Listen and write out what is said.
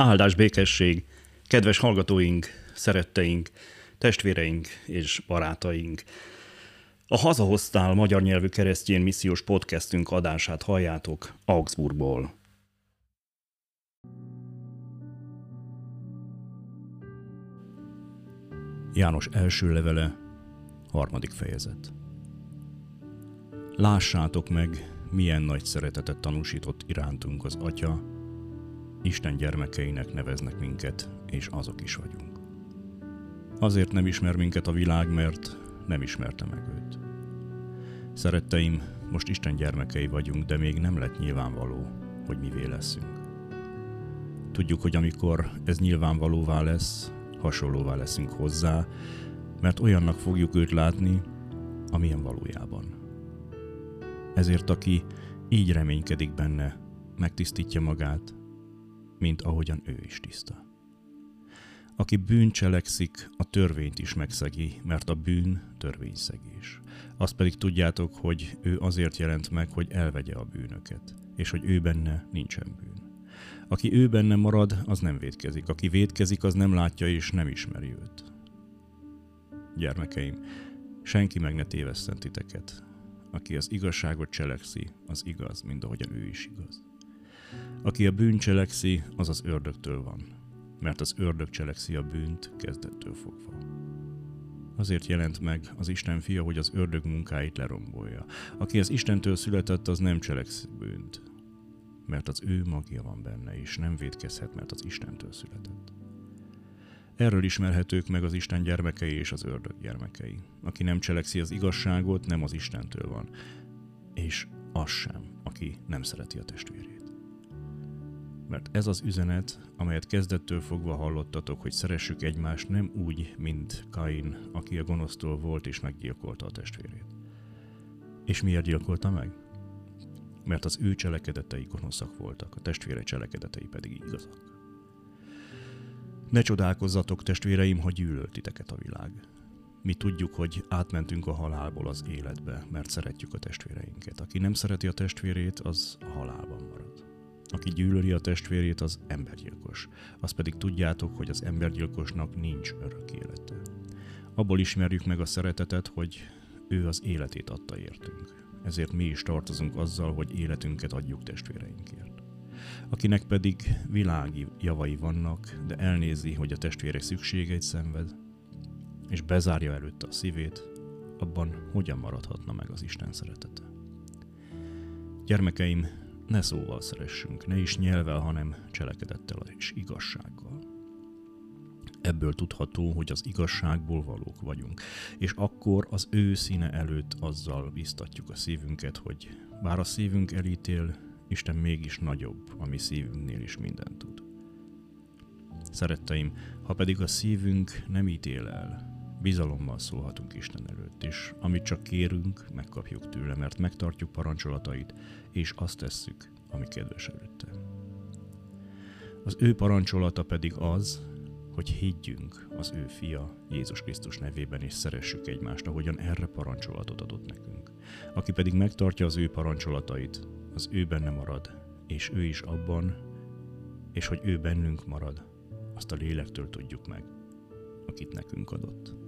Áldás békesség, kedves hallgatóink, szeretteink, testvéreink és barátaink. A Hazahoztál magyar nyelvű keresztjén missziós podcastünk adását halljátok Augsburgból. János első levele, harmadik fejezet. Lássátok meg, milyen nagy szeretetet tanúsított irántunk az Atya, Isten gyermekeinek neveznek minket, és azok is vagyunk. Azért nem ismer minket a világ, mert nem ismerte meg őt. Szeretteim, most Isten gyermekei vagyunk, de még nem lett nyilvánvaló, hogy mivé leszünk. Tudjuk, hogy amikor ez nyilvánvalóvá lesz, hasonlóvá leszünk hozzá, mert olyannak fogjuk őt látni, amilyen valójában. Ezért aki így reménykedik benne, megtisztítja magát, mint ahogyan ő is tiszta. Aki bűn cselekszik, a törvényt is megszegi, mert a bűn törvényszegés. Azt pedig tudjátok, hogy ő azért jelent meg, hogy elvegye a bűnöket, és hogy ő benne nincsen bűn. Aki ő benne marad, az nem védkezik. Aki védkezik, az nem látja és nem ismeri őt. Gyermekeim, senki meg ne tévesszen titeket. Aki az igazságot cselekszi, az igaz, mind ahogyan ő is igaz. Aki a bűn cselekszi, az az ördögtől van, mert az ördög cselekszi a bűnt kezdettől fogva. Azért jelent meg az Isten fia, hogy az ördög munkáit lerombolja. Aki az Istentől született, az nem cselekszik bűnt, mert az ő magja van benne, és nem védkezhet, mert az Istentől született. Erről ismerhetők meg az Isten gyermekei és az ördög gyermekei. Aki nem cselekszi az igazságot, nem az Istentől van, és az sem, aki nem szereti a testvérét. Mert ez az üzenet, amelyet kezdettől fogva hallottatok, hogy szeressük egymást nem úgy, mint Kain, aki a gonosztól volt és meggyilkolta a testvérét. És miért gyilkolta meg? Mert az ő cselekedetei gonoszak voltak, a testvére cselekedetei pedig igazak. Ne csodálkozzatok, testvéreim, hogy gyűlölt titeket a világ. Mi tudjuk, hogy átmentünk a halálból az életbe, mert szeretjük a testvéreinket. Aki nem szereti a testvérét, az a halálban marad. Aki gyűlöli a testvérét, az embergyilkos. Azt pedig tudjátok, hogy az embergyilkosnak nincs örök élete. Abból ismerjük meg a szeretetet, hogy ő az életét adta értünk. Ezért mi is tartozunk azzal, hogy életünket adjuk testvéreinkért. Akinek pedig világi javai vannak, de elnézi, hogy a testvére szükségeit szenved, és bezárja előtte a szívét, abban hogyan maradhatna meg az Isten szeretete? Gyermekeim, ne szóval szeressünk, ne is nyelvel, hanem cselekedettel és igazsággal. Ebből tudható, hogy az igazságból valók vagyunk, és akkor az ő színe előtt azzal biztatjuk a szívünket, hogy bár a szívünk elítél, Isten mégis nagyobb, ami szívünknél is mindent tud. Szeretteim, ha pedig a szívünk nem ítél el, bizalommal szólhatunk Isten előtt, és amit csak kérünk, megkapjuk tőle, mert megtartjuk parancsolatait, és azt tesszük, ami kedves előtte. Az ő parancsolata pedig az, hogy higgyünk az ő fia Jézus Krisztus nevében, és szeressük egymást, ahogyan erre parancsolatot adott nekünk. Aki pedig megtartja az ő parancsolatait, az ő benne marad, és ő is abban, és hogy ő bennünk marad, azt a lélektől tudjuk meg, akit nekünk adott.